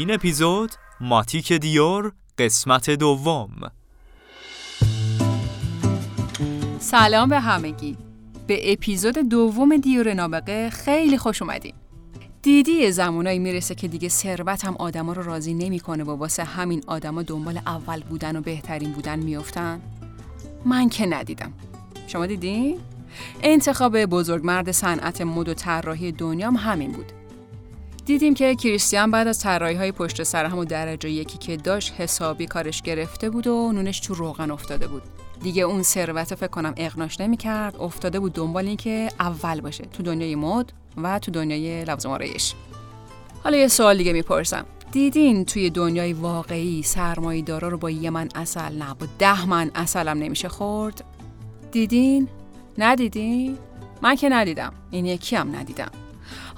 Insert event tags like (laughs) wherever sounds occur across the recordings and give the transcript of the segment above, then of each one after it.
این اپیزود ماتیک دیور قسمت دوم. سلام به همگی. به اپیزود دوم دیور نابغه خیلی خوش اومدین. دیدی زمانایی می‌رسه که دیگه ثروت هم آدما رو راضی نمی‌کنه و واسه همین آدما دنبال اول بودن و بهترین بودن میافتن؟ من که ندیدم. شما دیدین؟ انتخاب بزرگمرد صنعت مد و طراحی دنیام همین بود. دیدیم که کریستیان بعد از طراحی های پشت سر هم و درجه یکی که داشت حسابی کارش گرفته بود و نونش تو روغن افتاده بود. دیگه اون ثروت فکر کنم اقناش نمی‌کرد افتاده بود دنبال اینکه اول باشه تو دنیای مد و تو دنیای لوازم آرایش حالا یه سوال دیگه می‌پرسم. دیدین توی دنیای واقعی سرمایه دارا رو با یه من اصل نه با ده من اصلم نمیشه خورد؟ دیدین؟ ندیدین؟ من که ندیدم. این یکی هم ندیدم.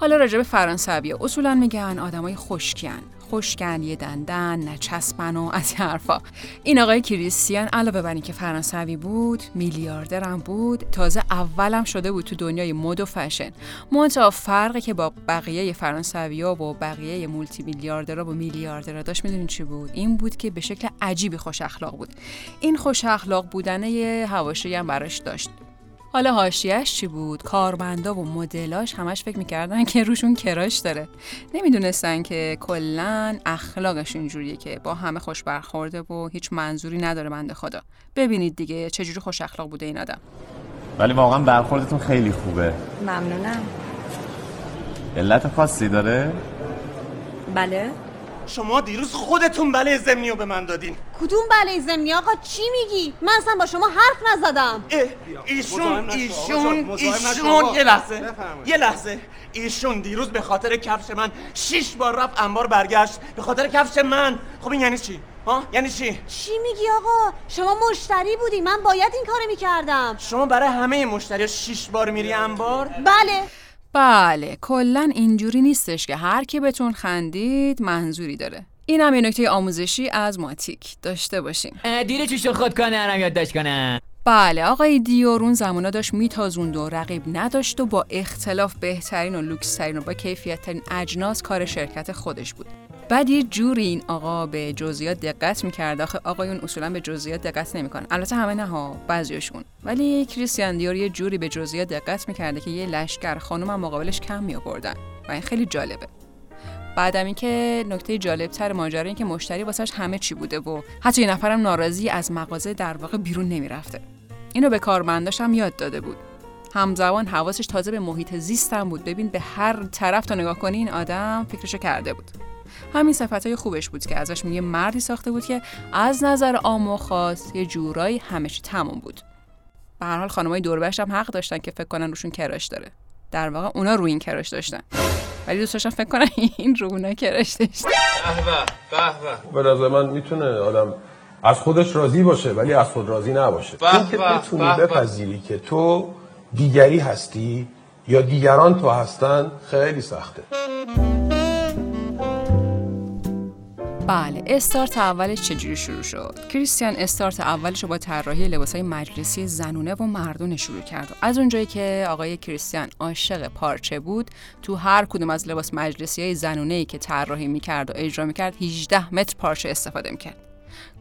حالا راجع به فرانسوی. اصولا میگن آدمای خشکین خشکن یه دندن نچسبن و از حرفا. این آقای کریستیان علاوه بر که فرانسوی بود میلیاردرم بود تازه اولم شده بود تو دنیای مد و فشن. منتها فرقی که با بقیه فرانسویا و بقیه مولتی میلیاردرها و میلیاردرها داشت می‌دونین چی بود؟ این بود که به شکل عجیبی خوش اخلاق بود. این خوش اخلاق بودن یه حواشی هم براش داشت. حالا حاشیهش چی بود؟ کارمندا و مدلاش همش فکر می‌کردن که روشون کراش داره. نمی‌دونستن که کلا اخلاقش اینجوریه که با همه خوش برخورده و هیچ منظوری نداره بنده خدا. ببینید دیگه چجوری خوش اخلاق بوده این آدم. ولی واقعا برخوردتون خیلی خوبه. ممنونم. علت خاصی داره؟ بله. شما دیروز خودتون بله زمینی رو به من دادین. کدوم بله زمینی آقا؟ چی میگی؟ من اصلا با شما حرف نزدم. ایشون ایشون ایشون یه لحظه یه لحظه. ایشون دیروز به خاطر کفش من شش بار رفت انبار برگشت. به خاطر کفش من. خب این یعنی چی؟ ها؟ یعنی چی؟ چی میگی آقا؟ شما مشتری بودی. من باید این کارو می‌کردم. شما برای همه مشتری شش بار میری انبار؟ بله. بله کلا اینجوری نیستش که هر کی بهتون خندید منظوری داره. این هم یه نکته آموزشی از ماتیک. داشته باشین. دیره چی شد؟ خود کنه یادداشت کنه. بله آقای دیورون زمانا داشت میتازوند و رقیب نداشت و با اختلاف بهترین و لوکسترین و با کیفیت ترین اجناس کار شرکت خودش بود. بعد یه جوری این آقا به جزئیات دقت می‌کرد. آخه آقایون اصولا به جزئیات دقت نمی‌کنن. البته همه نه ها بعضیاشون. ولی کریستیان دیور یه جوری به جزئیات دقت می‌کرده که یه لشکر خانم هم مقابلش کم میآوردن. و این خیلی جالبه. بعدم اینکه نکته جالبتر ماجرا این که مشتری واسش همه چی بوده و حتی یه نفرم ناراضی از مغازه در واقع بیرون نمی‌رفته. اینو به کارمنداش هم یاد داده بود. همزمان حواسش تازه به محیط زیستم بود. ببین به هر طرف تا نگاه کنی این آدم فکرشو کرده بود. همین صفتای خوبش بود که ازش یه مردی ساخته بود که از نظر عام و خاص یه جورایی همش تموم بود. به هر حال خانمای دوربرش هم حق داشتن که فکر کنن روشون کراش داره. در واقع اونا روی این کراش داشتن. ولی دوست داشتم فکر کنن (laughs) این رو اونا کراش داشتن. به نظر من می‌تونه آدم از خودش راضی باشه ولی از خود راضی نباشه. اینکه بتونی بپذیری که تو دیگری هستی یا دیگران تو هستن خیلی سخته. بله استارت اولش چجوری شروع شد؟ کریستیان استارت اولش رو با طراحی لباسهای مجلسی زنونه و مردونه شروع کرد. از اونجایی که آقای کریستیان عاشق پارچه بود تو هر کدوم از لباس مجلسی های زنونه ای که طراحی می‌کرد و اجرا می‌کرد 18 متر پارچه استفاده می‌کرد.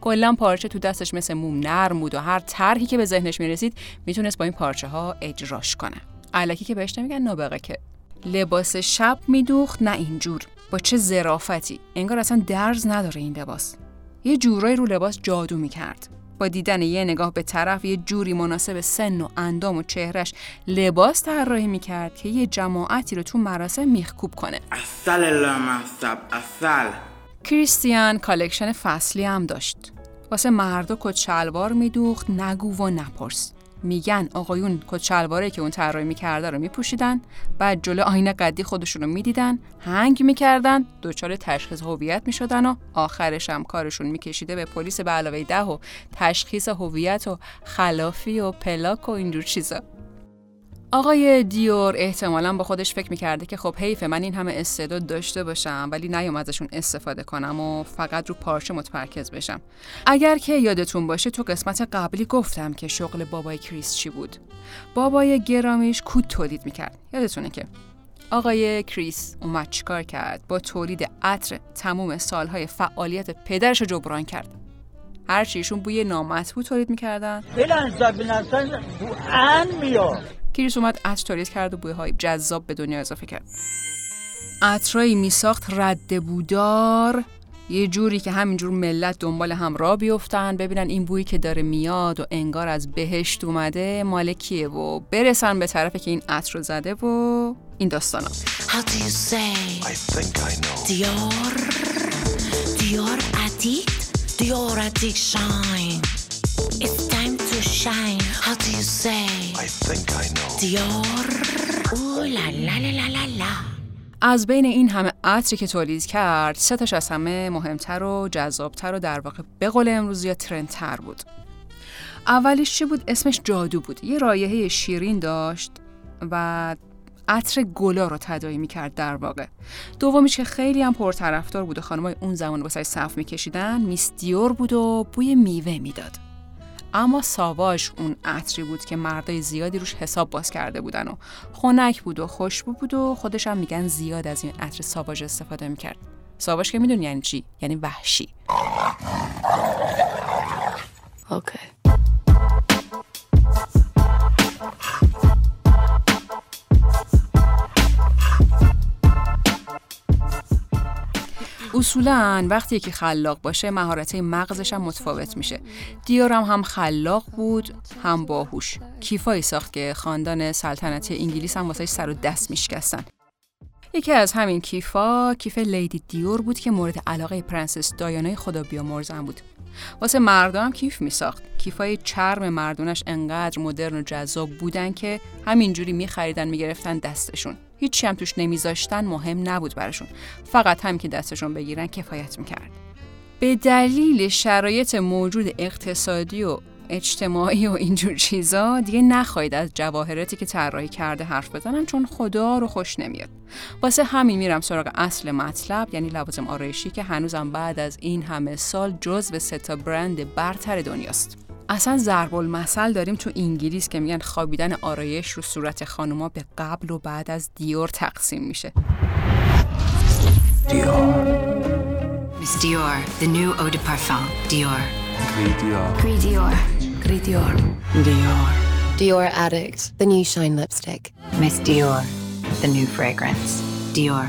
کلا پارچه تو دستش مثل موم نرم بود و هر طرحی که به ذهنش می‌رسید می‌تونست با این پارچه ها اجراش کنه. الکی که بهش نمیگن نابغه که. لباس شب میدوخت نه اینجور. با چه ظرافتی. انگار اصلا درز نداره این لباس. یه جورایی رو لباس جادو می‌کرد. با دیدن یه نگاه به طرف یه جوری مناسب سن و اندام و چهرش لباس طراحی می‌کرد که یه جماعتی رو تو مراسم میخکوب کنه. اصل اصل. کریستیان collection فصلی هم داشت. واسه مردا کت شلوار میدوخت نگو و نپرس. میگن آقایون کت شلواره که اون طراحی می‌کرده رو میپوشیدن بعد جلو آینه قدی خودشون رو می‌دیدن هنگ می‌کردن دچار تشخیص هویت می‌شدن و آخرش هم کارشون میکشیده به پلیس به علاوه ده و تشخیص هویت و خلافی و پلاک و اینجور چیزا. آقای دیور احتمالا با خودش فکر می‌کرده که خب حیف من این همه استعداد داشته باشم ولی نیام ازشون استفاده کنم و فقط رو پارچه متمرکز بشم. اگر که یادتون باشه تو قسمت قبلی گفتم که شغل بابای کریس چی بود؟ بابای گرامیش کود تولید می‌کرد. یادتونه که آقای کریس اومد چیکار کرد؟ با تولید عطر تموم سالهای فعالیت پدرش رو جبران کرد. هرچی ایشون بوی نامطبوع تولید می‌کردن. کریس اومد عطر تولید کرد و بویهای جذاب به دنیا اضافه کرد عطرایی میساخت رد بودار یه جوری که همینجور ملت دنبال هم را بیفتن ببینن این بویی که داره میاد و انگار از بهشت اومده مال کیه و برسن به طرفی که این عطر رو زده و این داستانا How do you say? I think I know. Dior, Dior addict, Dior addiction. It's time to shine. How do you say? I think I know. Dior, ooh la la la la la la. از بین این همه عطری که تولید کرد سه تاش از همه مهمتر و جذابتر و در واقع به قول امروزی یا ترندتر بود اولیش چی بود اسمش جادو بود یه رایحه شیرین داشت و عطر گلا رو تداعی می‌کرد در واقع دومیش که خیلی هم پرطرفدار بود و خانمای اون زمان واسه صف میکشیدن میس دیور بود و بوی میوه می‌داد اما ساواژ اون عطری بود که مردای زیادی روش حساب باز کرده بودن و خنک بود و خوشبو بود و خودش هم میگن زیاد از این عطر ساواژ استفاده می‌کرد. ساواژ که می‌دونی یعنی چی؟ یعنی وحشی. Okay. اصولا وقتی یکی خلاق باشه مهارت مغزش هم متفاوت میشه. دیورم هم خلاق بود هم باهوش. کیفایی ساخت که خاندان سلطنتی انگلیس هم واسه سر و دست میشکستن. یکی از همین کیفا کیف Lady Dior بود که مورد علاقه پرنسس دایانای خدا بیامرز بود. واسه مردم کیف می ساخت کیفای چرم مردونش انقدر مدرن و جذاب بودن که همینجوری می خریدن می گرفتن دستشون. هیچی هم توش نمیذاشتن مهم نبود براشون. فقط هم که دستشون بگیرن کفایت می‌کرد به دلیل شرایط موجود اقتصادی و اجتماعی و اینجور چیزا دیگه نخواهید از جواهراتی که طراحی کرده حرف بزنم چون خدا رو خوش نمیاد. واسه همین میرم سراغ اصل مطلب یعنی لوازم آرایشی که هنوزم بعد از این همه سال جزو سه تا برند برتر دنیاست. اصلا ضرب المثل داریم تو انگلیس که میگن خوابیدن آرایش رو صورت خانوما به قبل و بعد از دیور تقسیم میشه Miss Dior, the new eau de parfum, Dior. دیار Gris Dior. Gris Dior. Dior. Dior Addict. The new shine lipstick. Miss Dior, the new fragrance, Dior.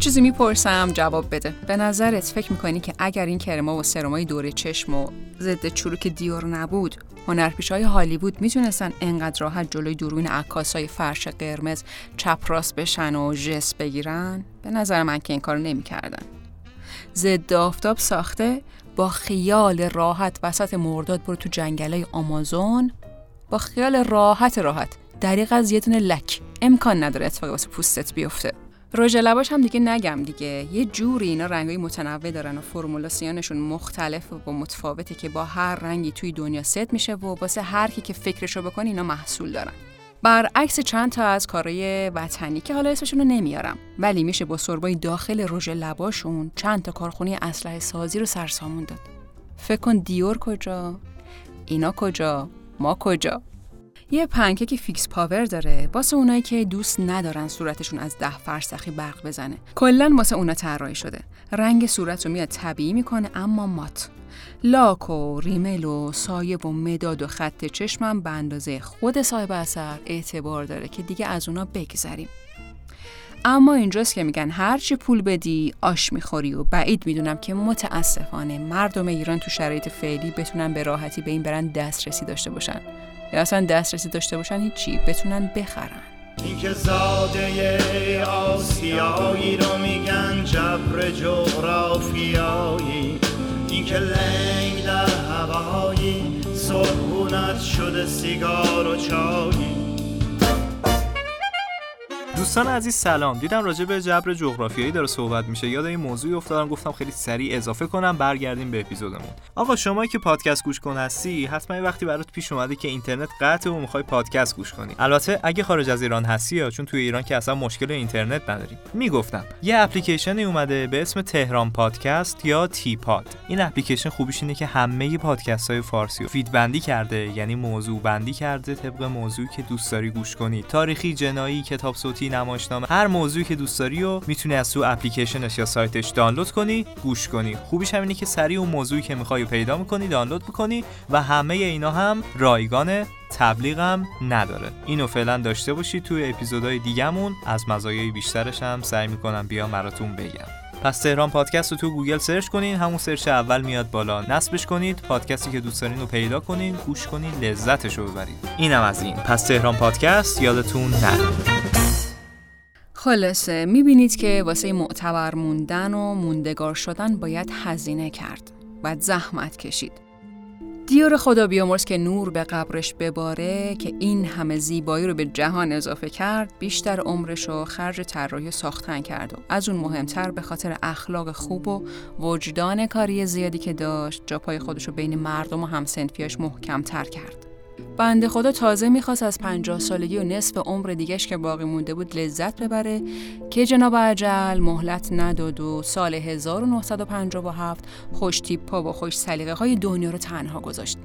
چیزی می‌پرسم؟ جواب بده. به نظرت فکر می‌کنی که اگر این کرما و سرمای دور چشم و ضد چروک دیور نبود هنرپیش های هالیوود می‌تونستن انقدر راحت جلوی دوربین عکاس های فرش قرمز چپ راست بشن و جس بگیرن؟ به نظر من که این کارو نمی‌کردن. ضد آفتاب ساخته با خیال راحت وسط مرداد برو تو جنگلای آمازون با خیال راحت راحت. دریق از یه لک. امکان نداره اتفاقی واسه پوستت بیفته. رژ لباش هم دیگه نگم دیگه. یه جوری اینا رنگای متنوع دارن و فرمولاسیونشون مختلف و متفاوته که با هر رنگی توی دنیا ست میشه و واسه هر کی که فکرشو بکنه اینا محصول دارن. برعکس چند تا از کارهای وطنی که حالا اسمشون رو نمیارم ولی میشه با سربای داخل رژ لباشون چند تا کارخونه اسلحه سازی رو سرسامون داد. فکر کن دیور کجا اینا کجا ما کجا؟ یه پنکیک fix powder داره. واسه اونایی که دوست ندارن صورتشون از ده فرسخی برق بزنه. کلا واسه اونا طراحی شده. رنگ صورت رو میاد طبیعی می‌کنه اما مات. لاک و ریمل و سایه و مداد و خط چشمم به اندازه خود صاحب اثر اعتبار داره که دیگه از اونا بگذریم. اما اینجاست که میگن هرچی پول بدی آش می‌خوری و بعید می‌دونم که متاسفانه مردم ایران تو شرایط فعلی بتونن به راحتی به این برند دسترسی داشته باشن. یا اصلا دسترسی داشته باشن هیچی بتونن بخرن. این که زاده آسیایی رو میگن جبر جغرافیایی. این که لنگ در هوایی صبحونت شده سیگار و چایی. دوستان عزیز سلام. دیدم راجع به جبر جغرافیایی داره صحبت میشه. یاد این موضوعی افتادم گفتم خیلی سریع اضافه کنم برگردیم به اپیزودمون. آقا شما که پادکست گوش کن هستی حتما یه وقتی برات پیش اومده که اینترنت قطع و می‌خوای پادکست گوش کنی. البته اگه خارج از ایران هستی یا چون توی ایران که اصلا مشکل اینترنت نداریم می‌گفتم یه اپلیکیشنی اومده به اسم تهران پادکست یا تی پاد این اپلیکیشن خوبیش اینه که همه پادکست های فارسی رو feed بندی کرده یعنی موضوع بندی کرده طبق موضوعی که دوست داری گوش کنی. تاریخی جنایی کتاب صوتی نمایشنامه. هر موضوعی که دوست داری و می‌تونی از تو اپلیکیشنش یا سایتش دانلود کنی گوش کنی. خوبیش هم اینه که سریع اون موضوعی که می‌خوای پیدا می‌کنی دانلود می‌کنی و همه اینا هم رایگان تبلیغم نداره. اینو فعلا داشته باشید توی اپیزودهای دیگهمون. از مزایای بیشترش هم سعی می‌کنم بیام براتون بگم. پس تهران پادکست رو تو گوگل search کنین. همون search اول میاد بالا. نصبش کنید. پادکستی که دوست دارین رو پیدا کنین. گوش کنین. لذتش رو ببرید. اینم از این. پس تهران پادکست. یادتون نره. خلاصه می‌بینید که واسه معتبر موندن و موندگار شدن باید هزینه کرد باید زحمت کشید. دیور خدا بیامرز که نور به قبرش بباره که این همه زیبایی رو به جهان اضافه کرد بیشتر عمرش رو خرج طراحی ساختن کرد و از اون مهمتر به خاطر اخلاق خوب و وجدان کاری زیادی که داشت جا پای خودش رو بین مردم و همسنفیاش محکم تر کرد. بنده خدا تازه می‌خواست از پنجاه سالگی و نصف عمر دیگش که باقی مونده بود لذت ببره که جناب عجل مهلت نداد و سال 1957 خوش تیپا و خوش سلیقه های دنیا رو تنها گذاشت.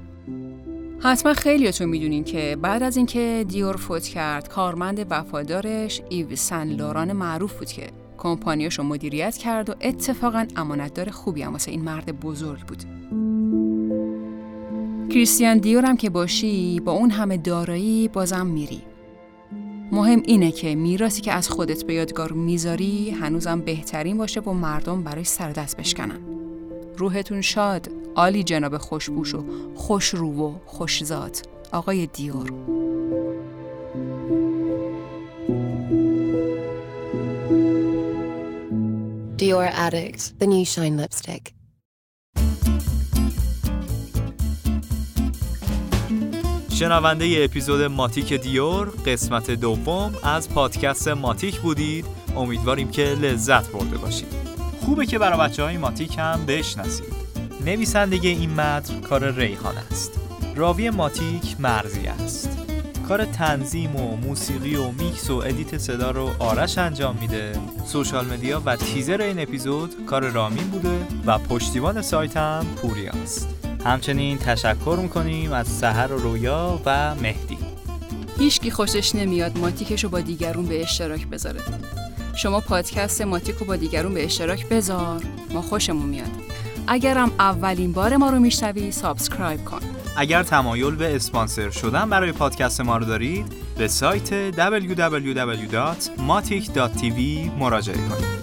حتما خیلیاتون می‌دونین که بعد از اینکه دیور فوت کرد کارمند وفادارش ایو سن لوران معروف بود که کمپانیاشو مدیریت کرد و اتفاقا امانتدار خوبی هم واسه این مرد بزرگ بود. کریستیان دیورم که باشی با اون همه دارایی بازم میری. مهم اینه که میراسی که از خودت به یادگار می‌ذاری هنوزم بهترین باشه و مردم برای سر دست بشکنن. روحتون شاد عالی جناب خوشبوش و خوش و خوشزاد آقای دیور. Dior Addict, the new shine lipstick. شنونده ای اپیزود ماتیک دیور قسمت دوم از پادکست ماتیک بودید. امیدواریم که لذت برده باشید. خوبه که برای بچه های ماتیک هم بشناسید. نویسندگی این متن کار ریحانه است. راوی ماتیک مرضیه است. کار تنظیم و موسیقی و میکس و edit صدا رو آرش انجام میده. social media و تیزر این اپیزود کار رامین بوده و پشتیبان سایت هم پوریاست همچنین تشکر می‌کنیم از سحر و رویا و مهدی. هیچکی خوشش نمیاد ماتیکش رو با دیگرون به اشتراک بذاره. شما پادکست ماتیک رو با دیگرون به اشتراک بذار. ما خوشمون میاد. اگرم اولین بار ما رو میشنوی subscribe کن. اگر تمایل به اسپانسر شدن برای پادکست ما رو دارید به سایت www.matic.tv مراجعه کنید.